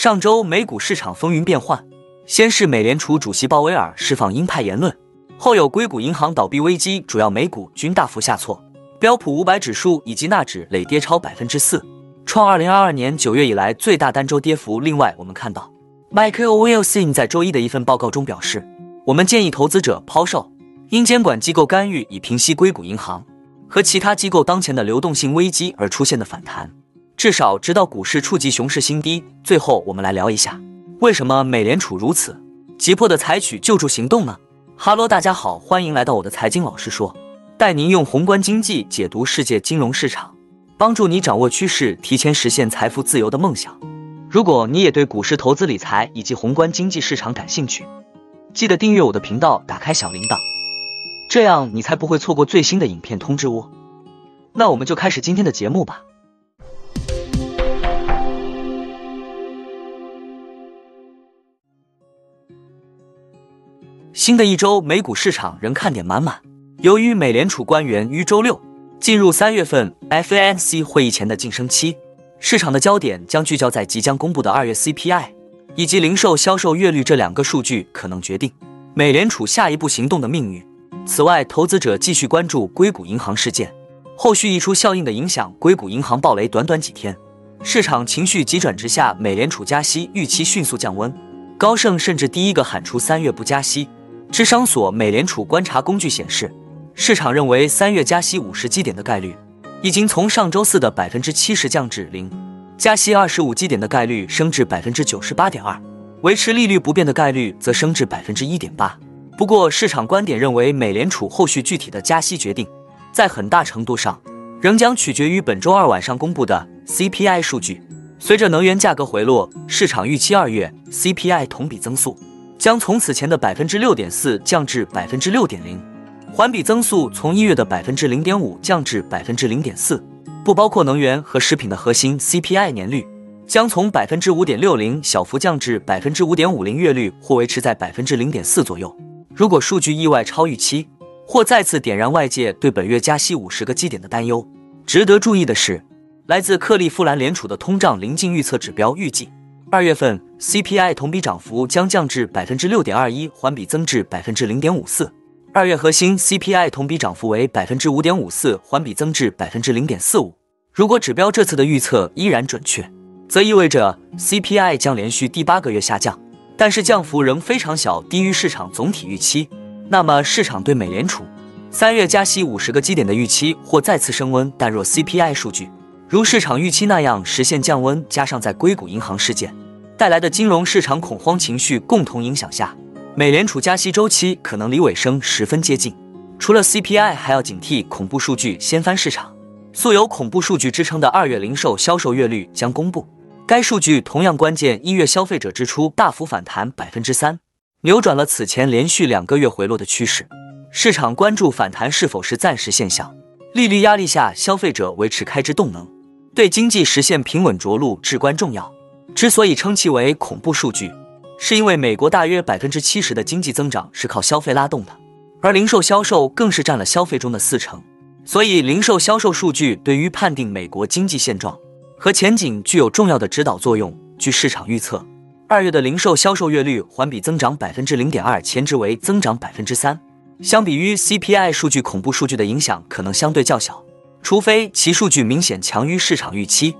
上周美股市场风云变幻，先是美联储主席鲍威尔释放鹰派言论，后有硅谷银行倒闭危机，主要美股均大幅下挫，标普五百指数以及纳指累跌超百分之四，创二零二二年九月以来最大单周跌幅。另外，我们看到 Michael Wilson 在周一的一份报告中表示，我们建议投资者抛售，因监管机构干预以平息硅谷银行。和其他机构当前的流动性危机而出现的反弹，至少直到股市触及熊市新低。最后，我们来聊一下，为什么美联储如此急迫的采取救助行动呢？哈喽，大家好，欢迎来到我的财经老师说，带您用宏观经济解读世界金融市场，帮助你掌握趋势，提前实现财富自由的梦想。如果你也对股市投资理财以及宏观经济市场感兴趣，记得订阅我的频道，打开小铃铛。这样你才不会错过最新的影片通知哦。那我们就开始今天的节目吧。新的一周美股市场仍看点满满。由于美联储官员于周六进入三月份 F A M C 会议前的晋升期，市场的焦点将聚焦在即将公布的二月 CPI 以及零售销售月率这两个数据，可能决定美联储下一步行动的命运。此外，投资者继续关注硅谷银行事件后续溢出效应的影响。硅谷银行暴雷，短短几天，市场情绪急转直下，美联储加息预期迅速降温。高盛甚至第一个喊出三月不加息。智商所美联储观察工具显示，市场认为三月加息五十基点的概率已经从上周四的百分之七十降至零，加息二十五基点的概率升至百分之九十八点二，维持利率不变的概率则升至百分之一点八。不过，市场观点认为，美联储后续具体的加息决定，在很大程度上仍将取决于本周二晚上公布的 CPI 数据。随着能源价格回落，市场预期二月 CPI 同比增速将从此前的百分之六点四降至百分之六点零，环比增速从一月的百分之零点五降至百分之零点四，不包括能源和食品的核心 CPI 年率将从百分之五点六零小幅降至百分之五点五零，月率或维持在百分之零点四左右。如果数据意外超预期，或再次点燃外界对本月加息五十个基点的担忧。值得注意的是，来自克利夫兰联储的通胀临近预测指标预计，二月份 CPI 同比涨幅将降至百分之六点二一，环比增至百分之零点五四。二月核心 CPI 同比涨幅为百分之五点五四，环比增至百分之零点四五。如果指标这次的预测依然准确，则意味着 CPI 将连续第八个月下降。但是降幅仍非常小，低于市场总体预期。那么市场对美联储三月加息五十个基点的预期或再次升温。但若 CPI 数据如市场预期那样实现降温，加上在硅谷银行事件带来的金融市场恐慌情绪共同影响下，美联储加息周期可能离尾声十分接近。除了 CPI，还要警惕恐怖数据掀翻市场。素有恐怖数据之称的二月零售销售月率将公布。该数据同样关键，一月消费者支出大幅反弹百分之三，扭转了此前连续两个月回落的趋势。市场关注反弹是否是暂时现象。利率压力下，消费者维持开支动能，对经济实现平稳着陆至关重要。之所以称其为恐怖数据，是因为美国大约百分之七十的经济增长是靠消费拉动的，而零售销售更是占了消费中的四成。所以，零售销售数据对于判定美国经济现状。和前景具有重要的指导作用。据市场预测，二月的零售销售月率环比增长百分之零点二，前值为增长百分之三。相比于 CPI 数据，恐怖数据的影响可能相对较小，除非其数据明显强于市场预期。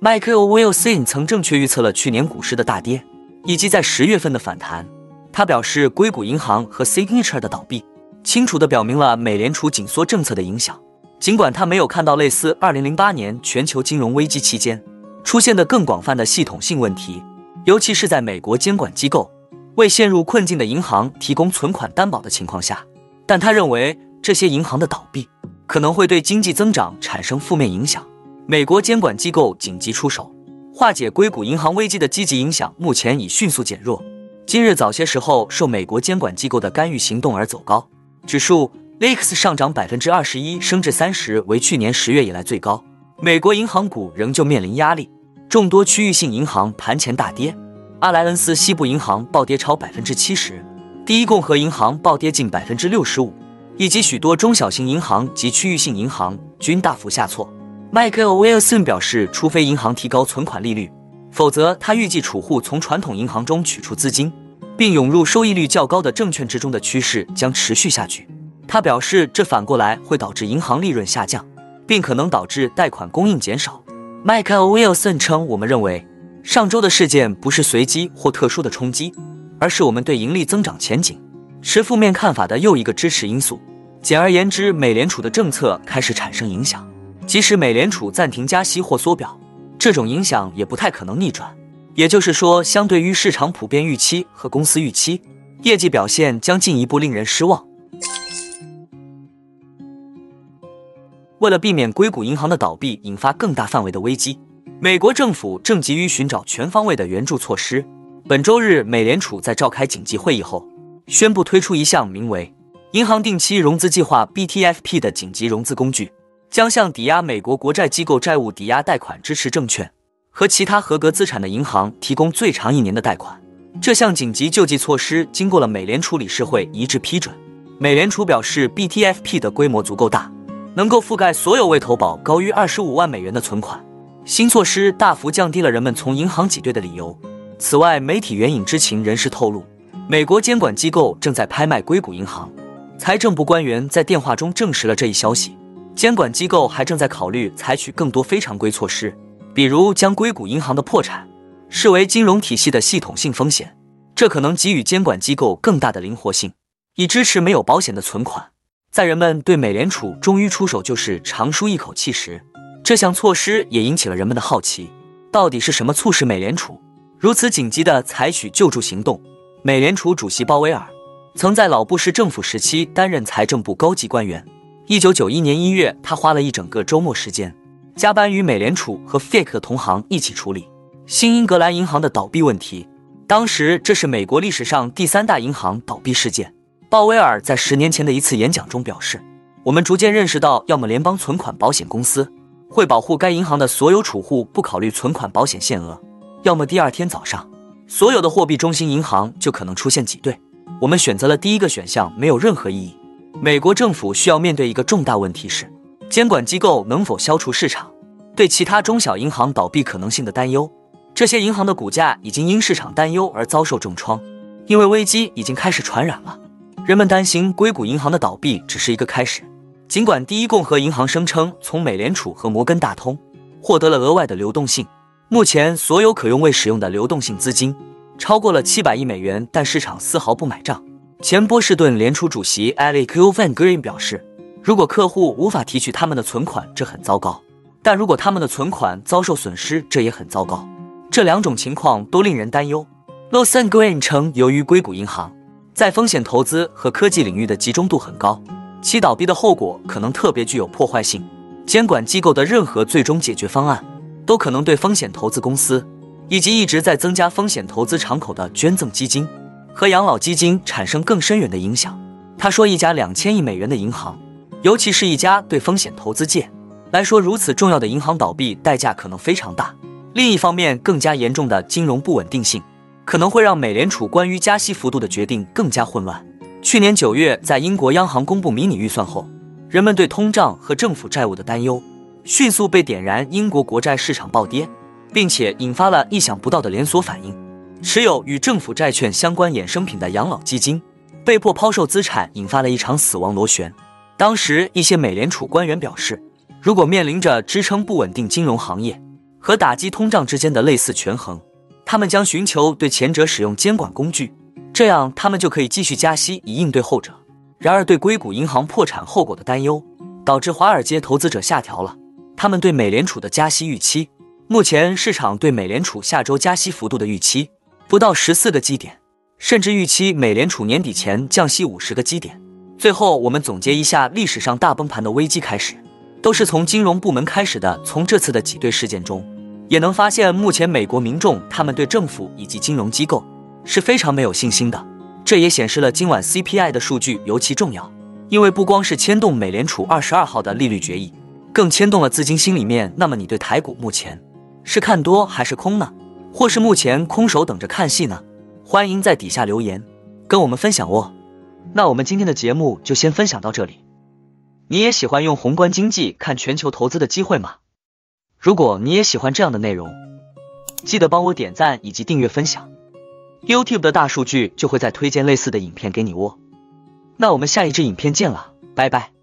Michael Wilson 曾正确预测了去年股市的大跌，以及在十月份的反弹。他表示，硅谷银行和 Signature 的倒闭，清楚地表明了美联储紧缩政策的影响。尽管他没有看到类似2008年全球金融危机期间出现的更广泛的系统性问题，尤其是在美国监管机构为陷入困境的银行提供存款担保的情况下，但他认为这些银行的倒闭可能会对经济增长产生负面影响。美国监管机构紧急出手化解硅谷银行危机的积极影响目前已迅速减弱。今日早些时候，受美国监管机构的干预行动而走高，指数。LIX 上涨百分之二十一，升至三十，为去年十月以来最高。美国银行股仍旧面临压力，众多区域性银行盘前大跌，阿莱恩斯西部银行暴跌超百分之七十，第一共和银行暴跌近百分之六十五，以及许多中小型银行及区域性银行均大幅下挫。麦克尔·威尔森表示，除非银行提高存款利率，否则他预计储户从传统银行中取出资金，并涌入收益率较高的证券之中的趋势将持续下去。他表示，这反过来会导致银行利润下降，并可能导致贷款供应减少。麦克尔·威尔森称：“我们认为上周的事件不是随机或特殊的冲击，而是我们对盈利增长前景持负面看法的又一个支持因素。简而言之，美联储的政策开始产生影响。”即使美联储暂停加息或缩表，这种影响也不太可能逆转。也就是说，相对于市场普遍预期和公司预期，业绩表现将进一步令人失望。为了避免硅谷银行的倒闭引发更大范围的危机，美国政府正急于寻找全方位的援助措施。本周日，美联储在召开紧急会议后，宣布推出一项名为“银行定期融资计划 ”（BTFP） 的紧急融资工具。将向抵押美国国债机构债务抵押贷款支持证券和其他合格资产的银行提供最长一年的贷款。这项紧急救济措施经过了美联储理事会一致批准。美联储表示，BTFP 的规模足够大，能够覆盖所有未投保高于二十五万美元的存款。新措施大幅降低了人们从银行挤兑的理由。此外，媒体援引知情人士透露，美国监管机构正在拍卖硅谷银行。财政部官员在电话中证实了这一消息。监管机构还正在考虑采取更多非常规措施，比如将硅谷银行的破产视为金融体系的系统性风险，这可能给予监管机构更大的灵活性，以支持没有保险的存款。在人们对美联储终于出手就是长舒一口气时，这项措施也引起了人们的好奇：到底是什么促使美联储如此紧急地采取救助行动？美联储主席鲍威尔曾在老布什政府时期担任财政部高级官员。一九九一年一月，他花了一整个周末时间，加班与美联储和 FIC 的同行一起处理新英格兰银行的倒闭问题。当时，这是美国历史上第三大银行倒闭事件。鲍威尔在十年前的一次演讲中表示：“我们逐渐认识到，要么联邦存款保险公司会保护该银行的所有储户，不考虑存款保险限额；要么第二天早上，所有的货币中心银行就可能出现挤兑。我们选择了第一个选项，没有任何意义。”美国政府需要面对一个重大问题是，监管机构能否消除市场对其他中小银行倒闭可能性的担忧。这些银行的股价已经因市场担忧而遭受重创，因为危机已经开始传染了。人们担心硅谷银行的倒闭只是一个开始。尽管第一共和银行声称从美联储和摩根大通获得了额外的流动性，目前所有可用未使用的流动性资金超过了七百亿美元，但市场丝毫不买账。前波士顿联储主席 Alex Van Green 表示，如果客户无法提取他们的存款，这很糟糕；但如果他们的存款遭受损失，这也很糟糕。这两种情况都令人担忧。l o s a n Green 称，由于硅谷银行在风险投资和科技领域的集中度很高，其倒闭的后果可能特别具有破坏性。监管机构的任何最终解决方案都可能对风险投资公司以及一直在增加风险投资敞口的捐赠基金。和养老基金产生更深远的影响。他说，一家两千亿美元的银行，尤其是一家对风险投资界来说如此重要的银行倒闭，代价可能非常大。另一方面，更加严重的金融不稳定性可能会让美联储关于加息幅度的决定更加混乱。去年九月，在英国央行公布迷你预算后，人们对通胀和政府债务的担忧迅速被点燃，英国国债市场暴跌，并且引发了意想不到的连锁反应。持有与政府债券相关衍生品的养老基金被迫抛售资产，引发了一场死亡螺旋。当时，一些美联储官员表示，如果面临着支撑不稳定金融行业和打击通胀之间的类似权衡，他们将寻求对前者使用监管工具，这样他们就可以继续加息以应对后者。然而，对硅谷银行破产后果的担忧导致华尔街投资者下调了他们对美联储的加息预期。目前，市场对美联储下周加息幅度的预期。不到十四个基点，甚至预期美联储年底前降息五十个基点。最后，我们总结一下历史上大崩盘的危机开始，都是从金融部门开始的。从这次的挤兑事件中，也能发现目前美国民众他们对政府以及金融机构是非常没有信心的。这也显示了今晚 CPI 的数据尤其重要，因为不光是牵动美联储二十二号的利率决议，更牵动了资金心里面。那么，你对台股目前是看多还是空呢？或是目前空手等着看戏呢？欢迎在底下留言跟我们分享哦。那我们今天的节目就先分享到这里。你也喜欢用宏观经济看全球投资的机会吗？如果你也喜欢这样的内容，记得帮我点赞以及订阅分享，YouTube 的大数据就会再推荐类似的影片给你哦。那我们下一支影片见了，拜拜。